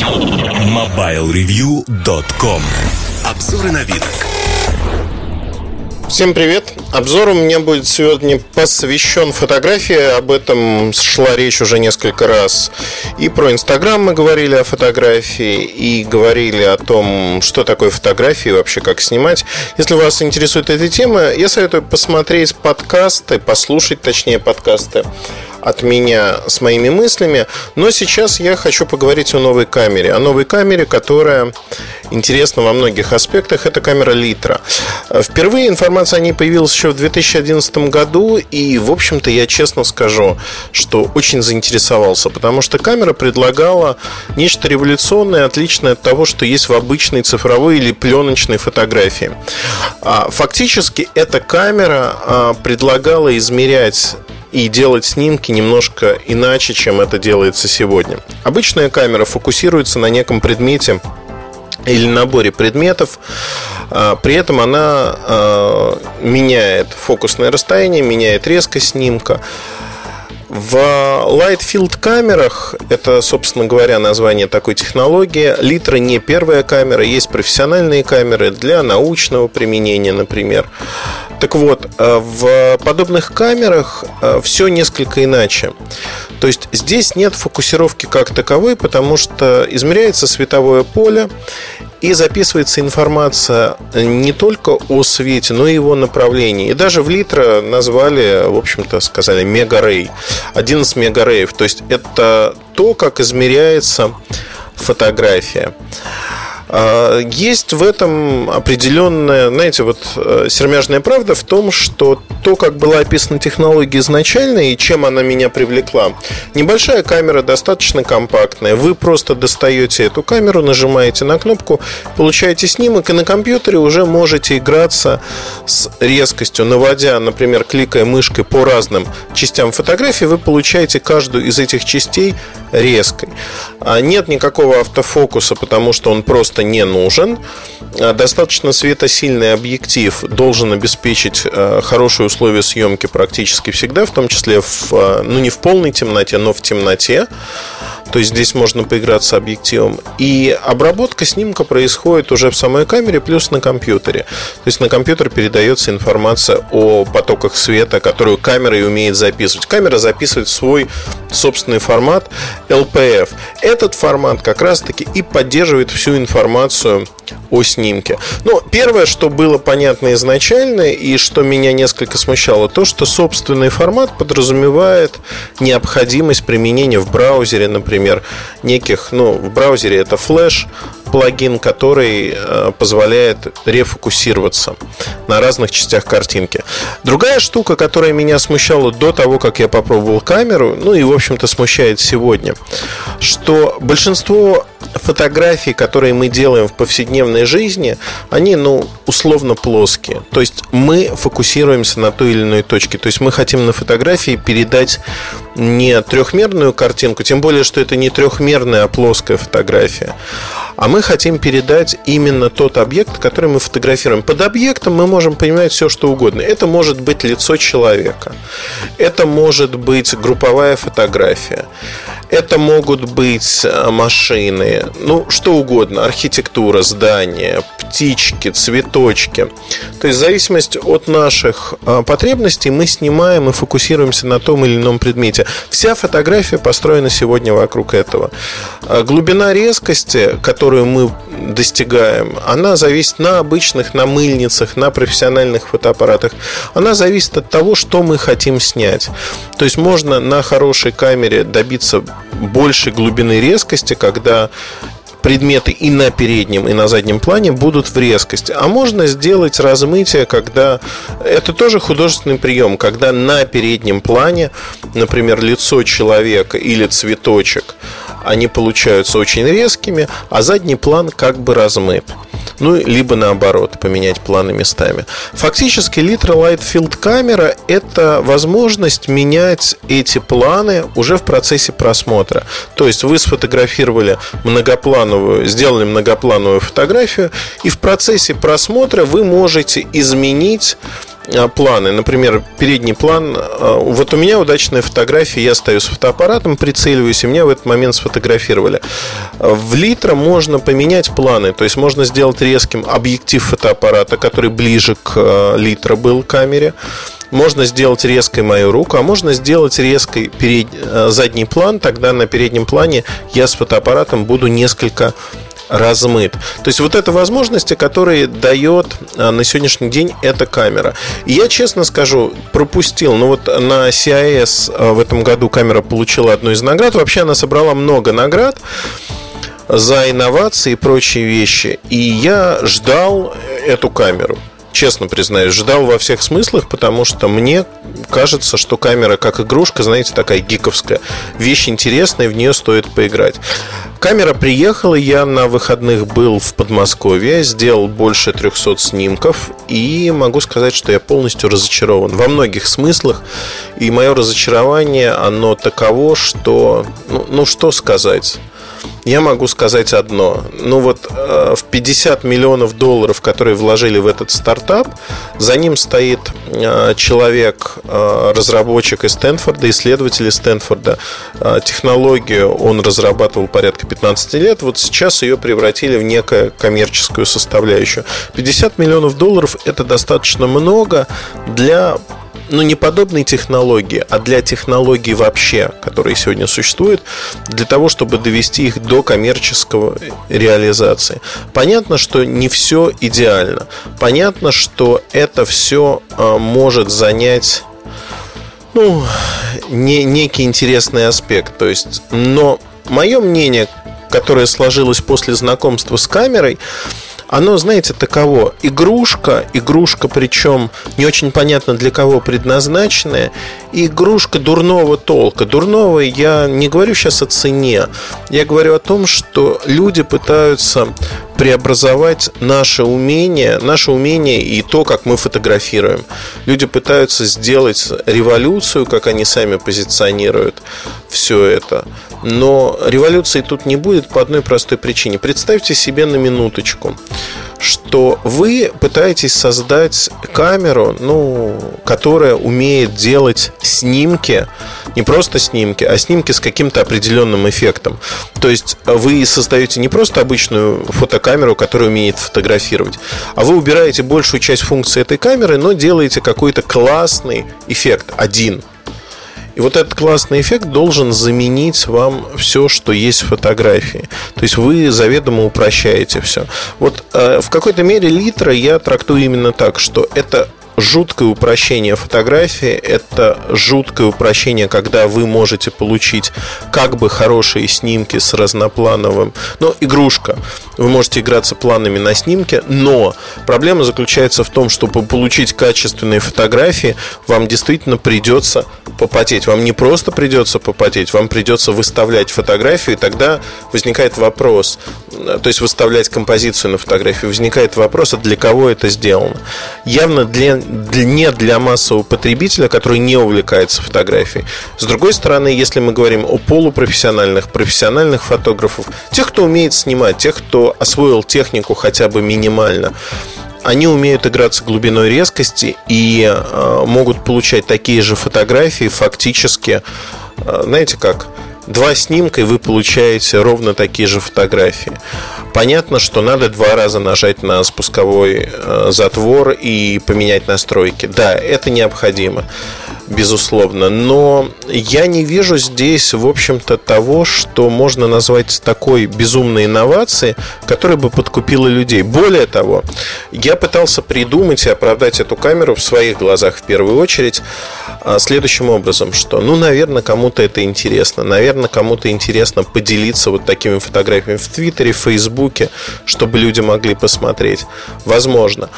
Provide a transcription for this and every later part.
MobileReview.com Обзоры на вид. Всем привет! Обзор у меня будет сегодня посвящен фотографии. Об этом шла речь уже несколько раз. И про Инстаграм мы говорили о фотографии, и говорили о том, что такое фотографии и вообще как снимать. Если вас интересует эта тема, я советую посмотреть подкасты, послушать, точнее, подкасты от меня с моими мыслями. Но сейчас я хочу поговорить о новой камере. О новой камере, которая интересна во многих аспектах. Это камера Литра. Впервые информация о ней появилась еще в 2011 году. И, в общем-то, я честно скажу, что очень заинтересовался. Потому что камера предлагала нечто революционное, отличное от того, что есть в обычной цифровой или пленочной фотографии. А, фактически эта камера а, предлагала измерять и делать снимки немножко иначе, чем это делается сегодня. Обычная камера фокусируется на неком предмете или наборе предметов. А, при этом она а, меняет фокусное расстояние, меняет резкость снимка. В Light Field камерах, это, собственно говоря, название такой технологии, Литра не первая камера, есть профессиональные камеры для научного применения, например. Так вот, э, в подобных камерах э, все несколько иначе. То есть здесь нет фокусировки как таковой, потому что измеряется световое поле, и записывается информация не только о свете, но и его направлении. И даже в Литра назвали, в общем-то, сказали мегарей. 11 мегареев. То есть это то, как измеряется фотография. А, есть в этом определенная, знаете, вот э, сермяжная правда в том, что то, как была описана технология изначально и чем она меня привлекла. Небольшая камера, достаточно компактная. Вы просто достаете эту камеру, нажимаете на кнопку, получаете снимок, и на компьютере уже можете играться с резкостью. Наводя, например, кликая мышкой по разным частям фотографии, вы получаете каждую из этих частей резкой. А нет никакого автофокуса, потому что он просто просто не нужен. А, достаточно светосильный объектив должен обеспечить а, хорошие условия съемки практически всегда, в том числе в, а, ну не в полной темноте, но в темноте. То есть здесь можно поиграться объективом. И обработка снимка происходит уже в самой камере, плюс на компьютере. То есть на компьютер передается информация о потоках света, которую камера и умеет записывать. Камера записывает свой собственный формат LPF. Этот формат как раз-таки и поддерживает всю информацию о снимке. Но первое, что было понятно изначально и что меня несколько смущало, то, что собственный формат подразумевает необходимость применения в браузере, например, неких, ну, в браузере это флеш, плагин, который э, позволяет рефокусироваться на разных частях картинки. Другая штука, которая меня смущала до того, как я попробовал камеру, ну и, в общем-то, смущает сегодня, что большинство фотографий, которые мы делаем в повседневной жизни, они, ну, условно плоские. То есть мы фокусируемся на той или иной точке. То есть мы хотим на фотографии передать не трехмерную картинку, тем более, что это не трехмерная, а плоская фотография. А мы хотим передать именно тот объект, который мы фотографируем. Под объектом мы можем понимать все, что угодно. Это может быть лицо человека. Это может быть групповая фотография. Это могут быть э, машины, ну, что угодно, архитектура, здания, птички, цветочки. То есть в зависимости от наших э, потребностей мы снимаем и фокусируемся на том или ином предмете. Вся фотография построена сегодня вокруг этого. Э, глубина резкости, которую мы достигаем, она зависит на обычных, на мыльницах, на профессиональных фотоаппаратах. Она зависит от того, что мы хотим снять. То есть можно на хорошей камере добиться большей глубины резкости, когда предметы и на переднем, и на заднем плане будут в резкости. А можно сделать размытие, когда... Это тоже художественный прием, когда на переднем плане, например, лицо человека или цветочек, они получаются очень резкими, а задний план как бы размыт ну, либо наоборот, поменять планы местами. Фактически Litra Light Field камера – это возможность менять эти планы уже в процессе просмотра. То есть вы сфотографировали многоплановую, сделали многоплановую фотографию, и в процессе просмотра вы можете изменить планы. Например, передний план. А, вот у меня удачная фотография, я стою с фотоаппаратом, прицеливаюсь, и меня в этот момент сфотографировали. В литра можно поменять планы, то есть можно сделать резким объектив фотоаппарата, который ближе к литра был камере. Можно сделать резкой мою руку, а можно сделать резкой перед... задний план. Тогда на переднем плане я с фотоаппаратом буду несколько размыт. То есть вот это возможности, которые дает а, на сегодняшний день эта камера. И я честно скажу, пропустил. Ну вот на CIS а, в этом году камера получила одну из наград. Вообще она собрала много наград за инновации и прочие вещи. И я ждал эту камеру честно признаюсь, ждал во всех смыслах, потому что мне кажется, что камера как игрушка, знаете, такая гиковская. Вещь интересная, в нее стоит поиграть. Камера приехала, я на выходных был в Подмосковье, сделал больше 300 снимков и могу сказать, что я полностью разочарован во многих смыслах. И мое разочарование, оно таково, что, ну, ну что сказать я могу сказать одно. Ну вот э, в 50 миллионов долларов, которые вложили в этот стартап, за ним стоит э, человек, э, разработчик из Стэнфорда, исследователь из Стэнфорда. Технологию он разрабатывал порядка 15 лет. Вот сейчас ее превратили в некую коммерческую составляющую. 50 миллионов долларов это достаточно много для ну, не подобной технологии, а для технологий вообще, которые сегодня существуют, для того, чтобы довести их до коммерческого реализации. Понятно, что не все идеально. Понятно, что это все а, может занять ну, не, некий интересный аспект. То есть, но мое мнение, которое сложилось после знакомства с камерой, оно, знаете, таково. Игрушка, игрушка причем не очень понятно для кого предназначенная, и игрушка дурного толка. Дурного я не говорю сейчас о цене, я говорю о том, что люди пытаются преобразовать наше умение, наше умение и то, как мы фотографируем. Люди пытаются сделать революцию, как они сами позиционируют все это. Но революции тут не будет по одной простой причине. Представьте себе на минуточку, что вы пытаетесь создать камеру, ну, которая умеет делать снимки, не просто снимки, а снимки с каким-то определенным эффектом. То есть вы создаете не просто обычную фотокамеру, которая умеет фотографировать, а вы убираете большую часть функции этой камеры, но делаете какой-то классный эффект один – и вот этот классный эффект должен заменить вам все, что есть в фотографии. То есть вы заведомо упрощаете все. Вот э, в какой-то мере литра я трактую именно так, что это жуткое упрощение фотографии. Это жуткое упрощение, когда вы можете получить как бы хорошие снимки с разноплановым. Но игрушка. Вы можете играться планами на снимке, но проблема заключается в том, чтобы получить качественные фотографии, вам действительно придется попотеть. Вам не просто придется попотеть, вам придется выставлять фотографию, и тогда возникает вопрос, то есть выставлять композицию на фотографию, возникает вопрос, а для кого это сделано. Явно для, не для массового потребителя, который не увлекается фотографией. С другой стороны, если мы говорим о полупрофессиональных, профессиональных фотографов, тех, кто умеет снимать, тех, кто освоил технику хотя бы минимально, они умеют играться глубиной резкости и э, могут получать такие же фотографии фактически, э, знаете как, два снимка, и вы получаете ровно такие же фотографии. Понятно, что надо два раза нажать на спусковой э, затвор и поменять настройки. Да, это необходимо безусловно. Но я не вижу здесь, в общем-то, того, что можно назвать такой безумной инновацией, которая бы подкупила людей. Более того, я пытался придумать и оправдать эту камеру в своих глазах в первую очередь а, следующим образом, что, ну, наверное, кому-то это интересно. Наверное, кому-то интересно поделиться вот такими фотографиями в Твиттере, в Фейсбуке, чтобы люди могли посмотреть. Возможно.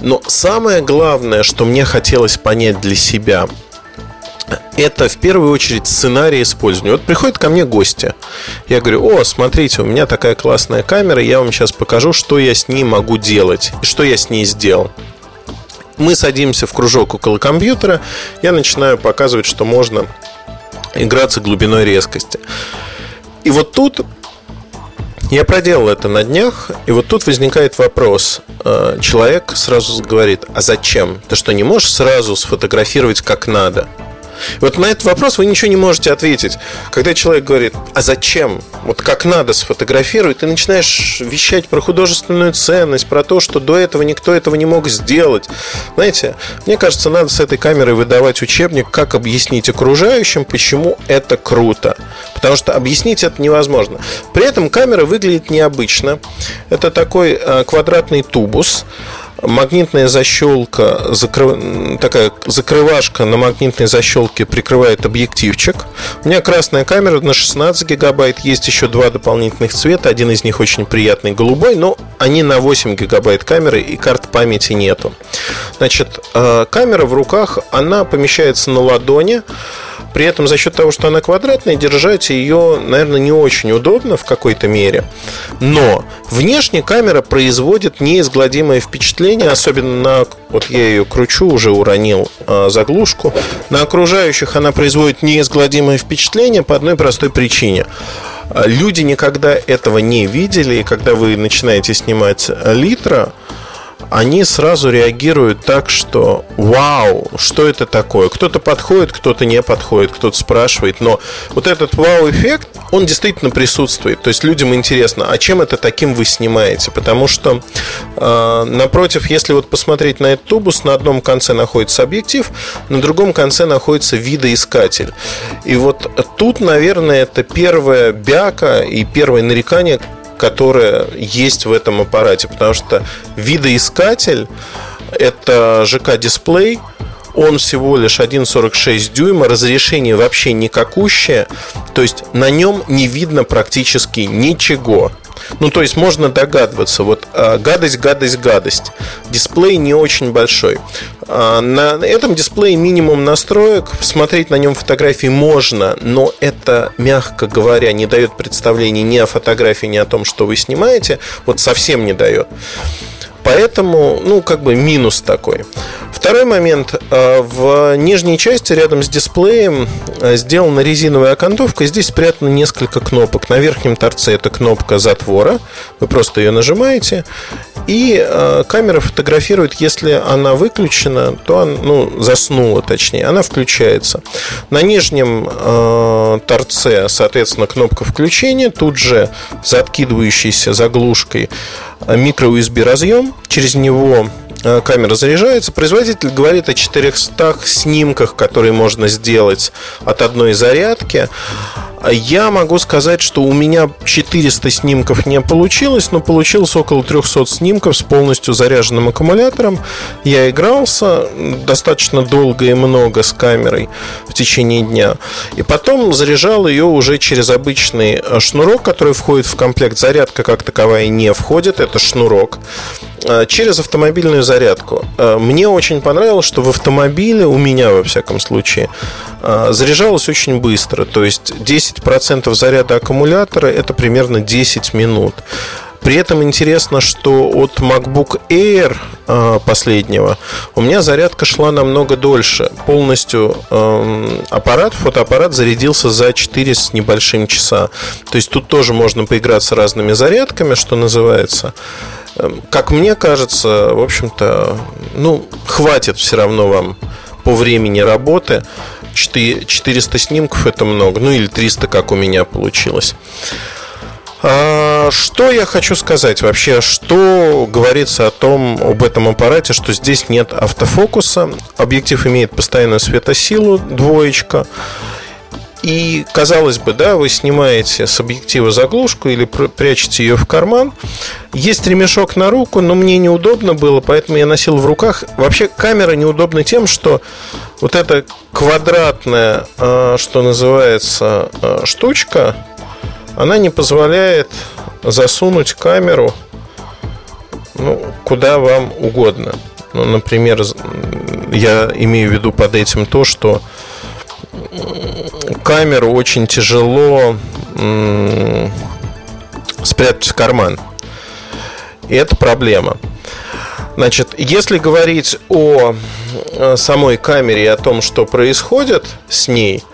Но самое главное, что мне хотелось понять для себя, это в первую очередь сценарий использования. Вот приходят ко мне гости. Я говорю, о, смотрите, у меня такая классная камера, я вам сейчас покажу, что я с ней могу делать и что я с ней сделал. Мы садимся в кружок около компьютера, я начинаю показывать, что можно играться глубиной резкости. И вот тут Я проделал это на днях, и вот тут возникает вопрос. Э, человек сразу говорит, а зачем? Ты что, не можешь сразу сфотографировать как надо? Вот на этот вопрос вы ничего не можете ответить. Когда человек говорит, а зачем? Вот как надо сфотографировать, ты начинаешь вещать про художественную ценность, про то, что до этого никто этого не мог сделать. Знаете, мне кажется, надо с этой камерой выдавать учебник, как объяснить окружающим, почему это круто. Потому что объяснить это невозможно. При этом камера выглядит необычно. Это такой э, квадратный тубус магнитная защелка, закры... такая закрывашка на магнитной защелке прикрывает объективчик. У меня красная камера на 16 гигабайт, есть еще два дополнительных цвета, один из них очень приятный голубой, но они на 8 гигабайт камеры и карт памяти нету. Значит, э, камера в руках, она помещается на ладони, при этом за счет того, что она квадратная, держать ее, наверное, не очень удобно в какой-то мере. Но внешне камера производит неизгладимое впечатление, особенно на... Вот я ее кручу, уже уронил э, заглушку. На окружающих она производит неизгладимое впечатление по одной простой причине. Люди никогда этого не видели, и когда вы начинаете снимать литра, они сразу реагируют так, что вау, что это такое? Кто-то подходит, кто-то не подходит, кто-то спрашивает, но вот этот вау-эффект, он действительно присутствует. То есть людям интересно, а чем это таким вы снимаете? Потому что э, напротив, если вот посмотреть на этот тубус, на одном конце находится объектив, на другом конце находится видоискатель. И вот тут, наверное, это первая бяка и первое нарекание, которая есть в этом аппарате, потому что видоискатель это ЖК-дисплей, он всего лишь 1,46 дюйма, разрешение вообще никакущее, то есть на нем не видно практически ничего. Ну, то есть можно догадываться, вот а, гадость, гадость, гадость. Дисплей не очень большой. А, на этом дисплее минимум настроек. Смотреть на нем фотографии можно, но это, мягко говоря, не дает представления ни о фотографии, ни о том, что вы снимаете. Вот совсем не дает. Поэтому, ну, как бы минус такой. Второй момент. Э, в нижней части рядом с дисплеем э, сделана резиновая окантовка. Здесь спрятано несколько кнопок. На верхнем торце это кнопка затвора. Вы просто ее нажимаете. И э, камера фотографирует, если она выключена, то она, ну, заснула точнее, она включается. На нижнем торце, соответственно, кнопка включения. Тут же за откидывающейся заглушкой микро-USB разъем. Через него камера заряжается. Производитель говорит о 400 снимках, которые можно сделать от одной зарядки. Я могу сказать, что у меня 400 снимков не получилось, но получилось около 300 снимков с полностью заряженным аккумулятором. Я игрался достаточно долго и много с камерой в течение дня. И потом заряжал ее уже через обычный шнурок, который входит в комплект. Зарядка как таковая не входит, это шнурок. Э, через автомобильную зарядку. Э, мне очень понравилось, что в автомобиле, у меня во всяком случае, э, заряжалось очень быстро. То есть 10% заряда аккумулятора это примерно 10 минут. При этом интересно, что от MacBook Air последнего у меня зарядка шла намного дольше. Полностью эм, аппарат, фотоаппарат зарядился за 4 с небольшим часа. То есть тут тоже можно поиграться разными зарядками, что называется. Эм, как мне кажется, в общем-то, ну, хватит все равно вам по времени работы. 400 снимков это много, ну или 300, как у меня получилось. А, что я хочу сказать вообще? Что говорится о том, об этом аппарате, что здесь нет автофокуса, объектив имеет постоянную светосилу, двоечка, и, казалось бы, да, вы снимаете с объектива заглушку или прячете ее в карман. Есть ремешок на руку, но мне неудобно было, поэтому я носил в руках. Вообще камера неудобна тем, что вот эта квадратная, а, что называется, а, штучка, она не позволяет засунуть камеру ну, куда вам угодно. Ну, например, я имею в виду под этим то, что камеру очень тяжело спрятать в карман. И это проблема. Значит, если говорить о самой камере и о том, что происходит с ней,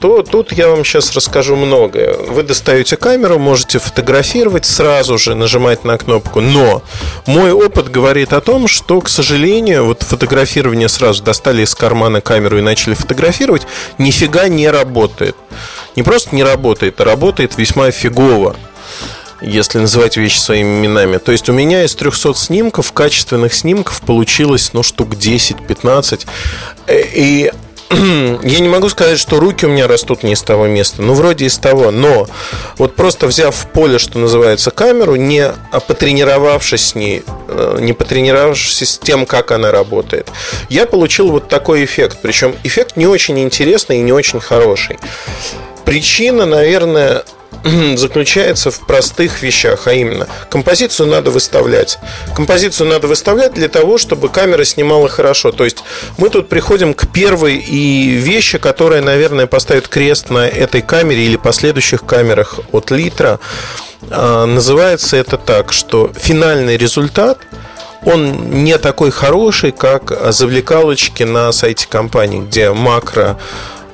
то тут я вам сейчас расскажу многое. Вы достаете камеру, можете фотографировать, сразу же нажимать на кнопку. Но мой опыт говорит о том, что, к сожалению, вот фотографирование сразу достали из кармана камеру и начали фотографировать, нифига не работает. Не просто не работает, а работает весьма фигово если называть вещи своими именами. То есть у меня из 300 снимков, качественных снимков получилось, ну, штук 10-15. Э, и я не могу сказать, что руки у меня растут не из того места, ну, вроде из того, но вот просто взяв в поле, что называется, камеру, не потренировавшись с ней, э, не потренировавшись с тем, как она работает, я получил вот такой эффект. Причем эффект не очень интересный и не очень хороший. Причина, наверное, заключается в простых вещах, а именно композицию надо выставлять. Композицию надо выставлять для того, чтобы камера снимала хорошо. То есть мы тут приходим к первой и вещи, которая, наверное, поставит крест на этой камере или последующих камерах от литра. А, называется это так, что финальный результат он не такой хороший, как завлекалочки на сайте компании, где макро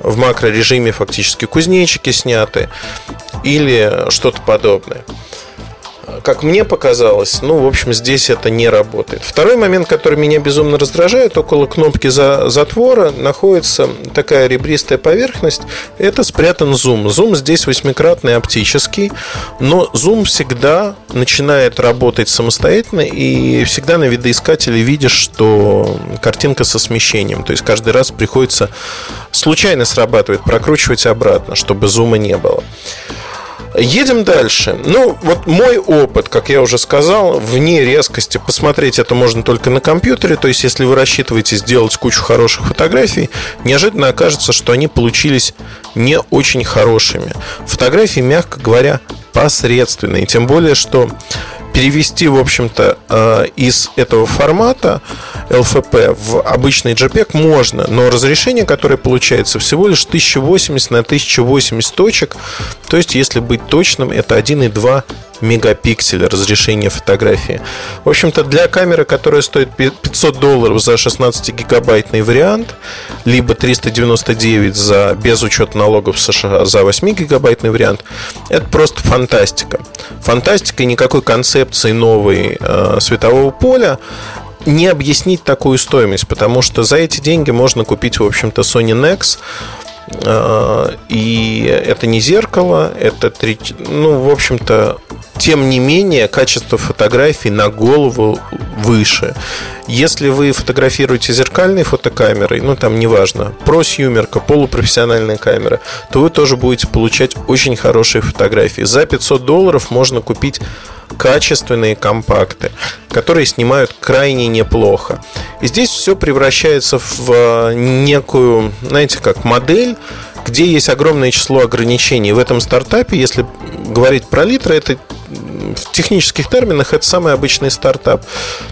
в макрорежиме фактически кузнечики сняты или что-то подобное. Как мне показалось, ну, в общем, здесь это не работает. Второй момент, который меня безумно раздражает, около кнопки за затвора находится такая ребристая поверхность. Это спрятан зум. Зум здесь восьмикратный оптический, но зум всегда начинает работать самостоятельно, и всегда на видоискателе видишь, что картинка со смещением. То есть каждый раз приходится случайно срабатывает, прокручивать обратно, чтобы зума не было. Едем дальше. Ну, вот мой опыт, как я уже сказал, вне резкости посмотреть это можно только на компьютере. То есть, если вы рассчитываете сделать кучу хороших фотографий, неожиданно окажется, что они получились не очень хорошими. Фотографии, мягко говоря, посредственные. Тем более, что перевести, в общем-то, э, из этого формата LFP в обычный JPEG можно, но разрешение, которое получается, всего лишь 1080 на 1080 точек. То есть, если быть точным, это 1,2 мегапикселя разрешение фотографии. В общем-то, для камеры, которая стоит 500 долларов за 16-гигабайтный вариант, либо 399 за, без учета налогов США за 8-гигабайтный вариант, это просто фантастика. Фантастика и никакой концепции новой э, светового поля не объяснить такую стоимость, потому что за эти деньги можно купить, в общем-то, Sony Nex, э, и это не зеркало, это три, ну, в общем-то, тем не менее, качество фотографий на голову выше. Если вы фотографируете зеркальной фотокамерой, ну там неважно, просъюмерка, полупрофессиональная камера, то вы тоже будете получать очень хорошие фотографии. За 500 долларов можно купить качественные компакты, которые снимают крайне неплохо. И здесь все превращается в некую, знаете, как модель, где есть огромное число ограничений. В этом стартапе, если говорить про литры, это в технических терминах это самый обычный стартап.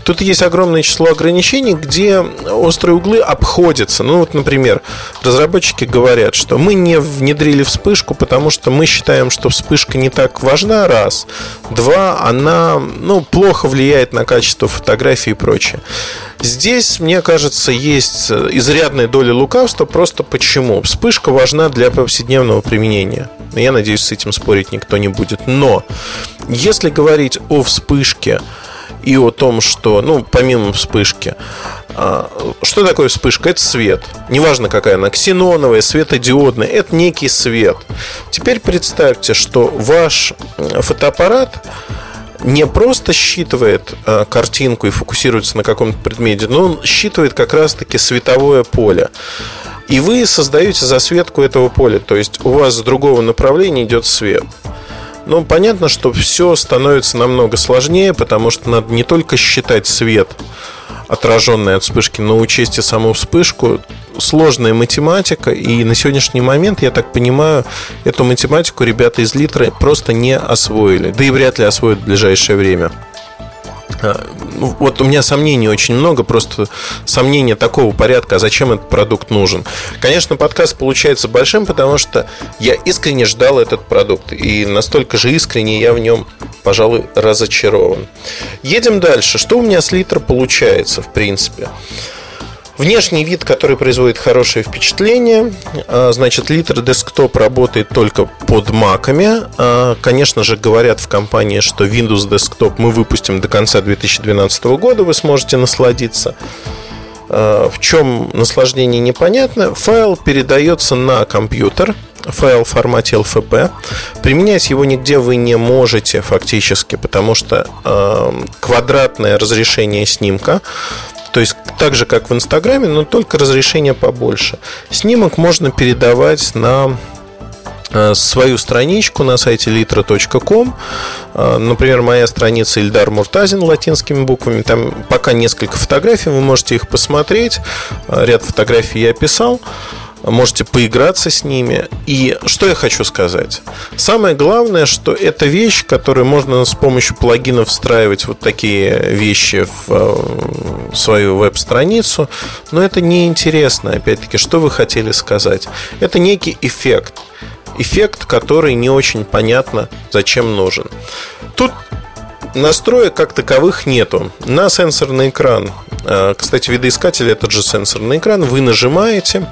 Тут есть огромное число ограничений, где острые углы обходятся. Ну вот, например, разработчики говорят, что мы не внедрили вспышку, потому что мы считаем, что вспышка не так важна, раз. Два, она ну, плохо влияет на качество фотографии и прочее. Здесь, мне кажется, есть изрядная доля лукавства. Просто почему? Вспышка важна для повседневного применения. Я надеюсь, с этим спорить никто не будет. Но если говорить о вспышке и о том, что, ну, помимо вспышки, а, что такое вспышка? Это свет. Неважно, какая она, ксеноновая, светодиодная, это некий свет. Теперь представьте, что ваш фотоаппарат не просто считывает э, картинку и фокусируется на каком-то предмете, но он считывает как раз-таки световое поле. И вы создаете засветку этого поля. То есть у вас с другого направления идет свет. Ну, понятно, что все становится намного сложнее, потому что надо не только считать свет, отраженный от вспышки, но учесть и саму вспышку. Сложная математика, и на сегодняшний момент, я так понимаю, эту математику ребята из Литры просто не освоили, да и вряд ли освоят в ближайшее время. А, ну, вот у меня сомнений очень много, просто сомнения такого порядка, а зачем этот продукт нужен. Конечно, подкаст получается большим, потому что я искренне ждал этот продукт, и настолько же искренне я в нем, пожалуй, разочарован. Едем дальше. Что у меня с литр получается, в принципе? Внешний вид, который производит хорошее впечатление. А, значит, литр десктоп работает только под маками. А, конечно же, говорят в компании, что Windows Desktop мы выпустим до конца 2012 года. Вы сможете насладиться. А, в чем наслаждение непонятно. Файл передается на компьютер файл в формате LFP. Применять его нигде вы не можете фактически, потому что э, квадратное разрешение снимка то есть так же, как в Инстаграме, но только разрешение побольше. Снимок можно передавать на э, свою страничку на сайте litra.com. Э, например, моя страница Ильдар Муртазин латинскими буквами. Там пока несколько фотографий, вы можете их посмотреть. Э, ряд фотографий я описал можете поиграться с ними. И что я хочу сказать? Самое главное, что это вещь, которую можно с помощью плагинов встраивать вот такие вещи в э, свою веб-страницу, но это неинтересно. Опять-таки, что вы хотели сказать? Это некий эффект. Эффект, который не очень понятно, зачем нужен. Тут настроек как таковых нету. На сенсорный экран, э, кстати, видоискатель этот же сенсорный экран, вы нажимаете,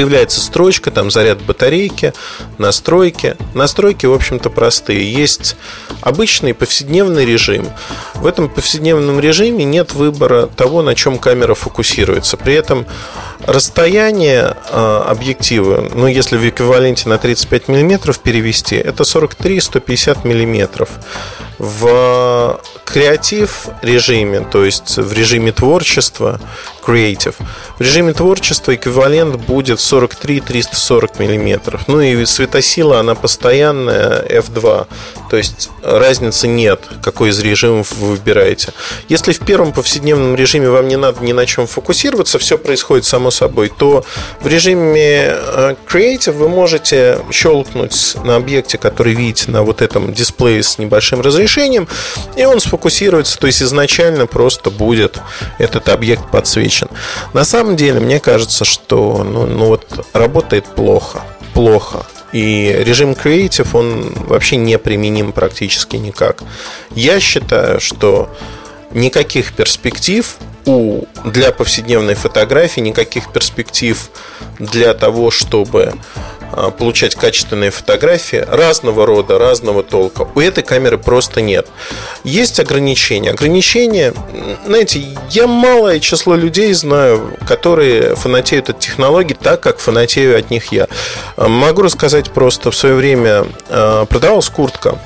Появляется строчка, там заряд батарейки, настройки. Настройки, в общем-то, простые. Есть обычный повседневный режим. В этом повседневном режиме нет выбора того, на чем камера фокусируется. При этом расстояние э, объектива, ну, если в эквиваленте на 35 мм перевести, это 43-150 мм. В креатив режиме, то есть в режиме творчества, creative, в режиме творчества эквивалент будет 43-340 мм. Ну и светосила, она постоянная, F2. То есть разницы нет, какой из режимов вы выбираете. Если в первом повседневном режиме вам не надо ни на чем фокусироваться, все происходит само собой, то в режиме э, Creative вы можете щелкнуть на объекте, который видите на вот этом дисплее с небольшим разрешением, и он сфокусируется, то есть изначально просто будет этот объект подсвечен. На самом деле, мне кажется, что ну, ну вот работает плохо. Плохо. И режим Creative, он вообще не применим практически никак. Я считаю, что никаких перспектив у, для повседневной фотографии, никаких перспектив для того, чтобы а, получать качественные фотографии разного рода, разного толка. У этой камеры просто нет. Есть ограничения. Ограничения, знаете, я малое число людей знаю, которые фанатеют от технологий так, как фанатею от них я. Могу рассказать просто, в свое время а, продавалась куртка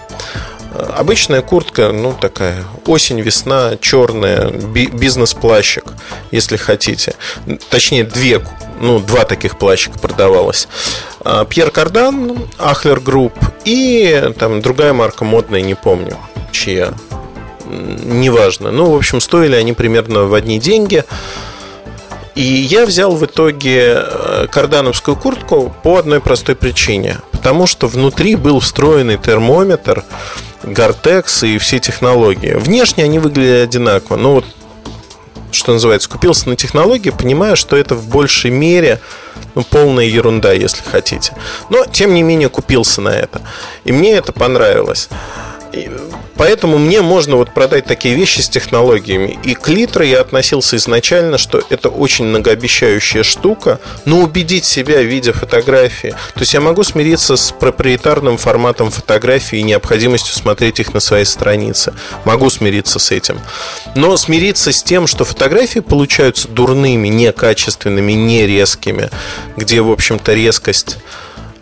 Обычная куртка, ну такая, осень, весна, черная, бизнес-плащик, если хотите. Точнее, две, ну, два таких плащика продавалось. А, Pierre Cardin, Ahlers Group и там другая марка модная, не помню, чья. Неважно. Ну, в общем, стоили они примерно в одни деньги. И я взял в итоге э, кардановскую куртку по одной простой причине. Потому что внутри был встроенный термометр, Гортекс и все технологии. Внешне они выглядели одинаково. Но вот что называется, купился на технологии, понимая, что это в большей мере ну, полная ерунда, если хотите. Но, тем не менее, купился на это. И мне это понравилось. Поэтому мне можно вот продать такие вещи с технологиями. И к Литро я относился изначально, что это очень многообещающая штука, но убедить себя, видя фотографии. То есть я могу смириться с проприетарным форматом фотографии и необходимостью смотреть их на своей странице. Могу смириться с этим. Но смириться с тем, что фотографии получаются дурными, некачественными, не резкими, где, в общем-то, резкость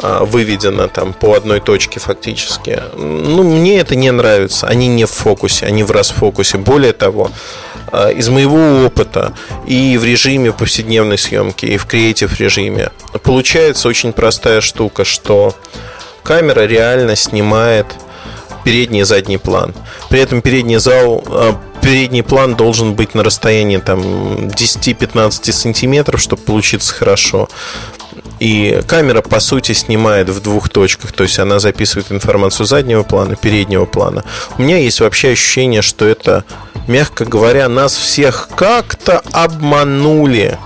выведено там по одной точке фактически. Ну, мне это не нравится. Они не в фокусе, они в расфокусе. Более того, а, из моего опыта и в режиме повседневной съемки, и в креатив режиме получается очень простая штука, что камера реально снимает передний и задний план. При этом передний зал, а, передний план должен быть на расстоянии там 10-15 сантиметров, чтобы получиться хорошо. И камера, по сути, снимает в двух точках. То есть она записывает информацию заднего плана, переднего плана. У меня есть вообще ощущение, что это, мягко говоря, нас всех как-то обманули.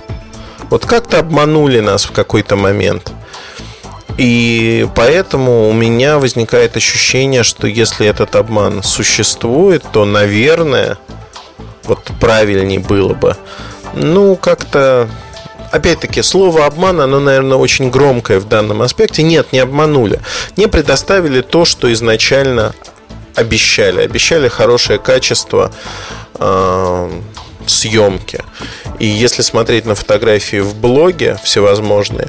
Вот как-то обманули нас в какой-то момент. И поэтому у меня возникает ощущение, что если этот обман существует, то, наверное, вот правильнее было бы ну, как-то опять-таки, слово обман, оно, наверное, очень громкое в данном аспекте. Нет, не обманули. Не предоставили то, что изначально обещали. Обещали хорошее качество э, съемки. И если смотреть на фотографии в блоге всевозможные,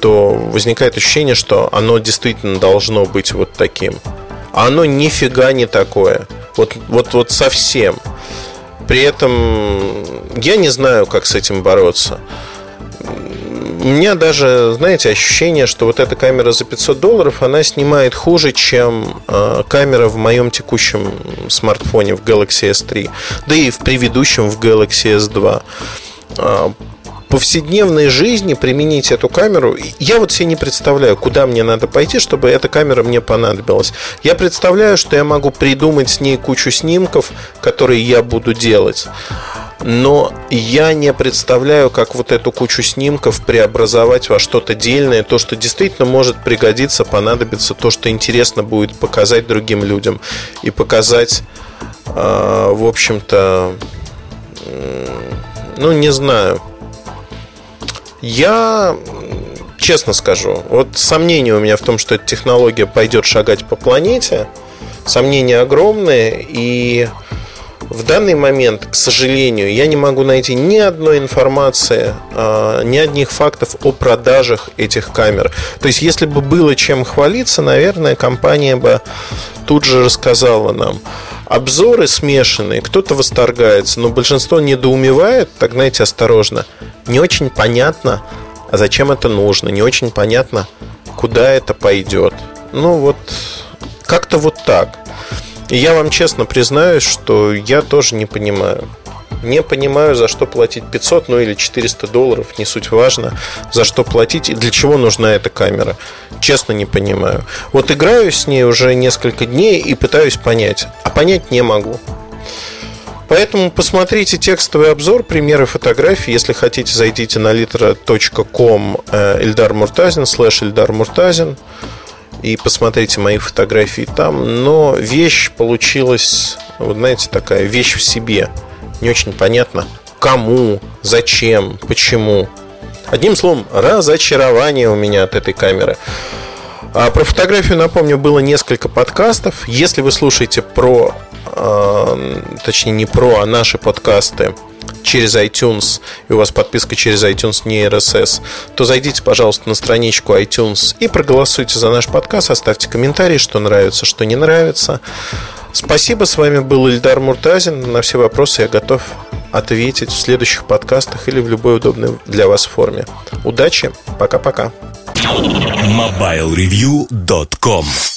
то возникает ощущение, что оно действительно должно быть вот таким. А оно нифига не такое. Вот, вот, вот совсем. При этом я не знаю, как с этим бороться у меня даже, знаете, ощущение, что вот эта камера за 500 долларов, она снимает хуже, чем э, камера в моем текущем смартфоне в Galaxy S3, да и в предыдущем в Galaxy S2 э, повседневной жизни применить эту камеру, я вот себе не представляю, куда мне надо пойти, чтобы эта камера мне понадобилась. Я представляю, что я могу придумать с ней кучу снимков, которые я буду делать но я не представляю, как вот эту кучу снимков преобразовать во что-то дельное, то, что действительно может пригодиться, понадобиться, то, что интересно будет показать другим людям и показать, э, в общем-то, ну, не знаю. Я честно скажу, вот сомнения у меня в том, что эта технология пойдет шагать по планете, сомнения огромные, и в данный момент, к сожалению, я не могу найти ни одной информации, а, ни одних фактов о продажах этих камер. То есть, если бы было чем хвалиться, наверное, компания бы тут же рассказала нам. Обзоры смешанные, кто-то восторгается, но большинство недоумевает, так знаете, осторожно. Не очень понятно, а зачем это нужно, не очень понятно, куда это пойдет. Ну вот, как-то вот так. И я вам честно признаюсь, что я тоже не понимаю. Не понимаю, за что платить 500, ну или 400 долларов, не суть важно, за что платить и для чего нужна эта камера. Честно не понимаю. Вот играю с ней уже несколько дней и пытаюсь понять, а понять не могу. Поэтому посмотрите текстовый обзор, примеры фотографий. Если хотите, зайдите на litera.com Эльдар Муртазин, слэш Эльдар Муртазин и посмотрите мои фотографии там. Но вещь получилась, вот знаете, такая вещь в себе. Не очень понятно, кому, зачем, почему. Одним словом, разочарование у меня от этой камеры. А про фотографию, напомню, было несколько подкастов. Если вы слушаете про, э, точнее не про, а наши подкасты через iTunes, и у вас подписка через iTunes не RSS, то зайдите, пожалуйста, на страничку iTunes и проголосуйте за наш подкаст, оставьте комментарии, что нравится, что не нравится. Спасибо, с вами был Ильдар Муртазин. На все вопросы я готов ответить в следующих подкастах или в любой удобной для вас форме. Удачи, пока-пока. MobileReview.com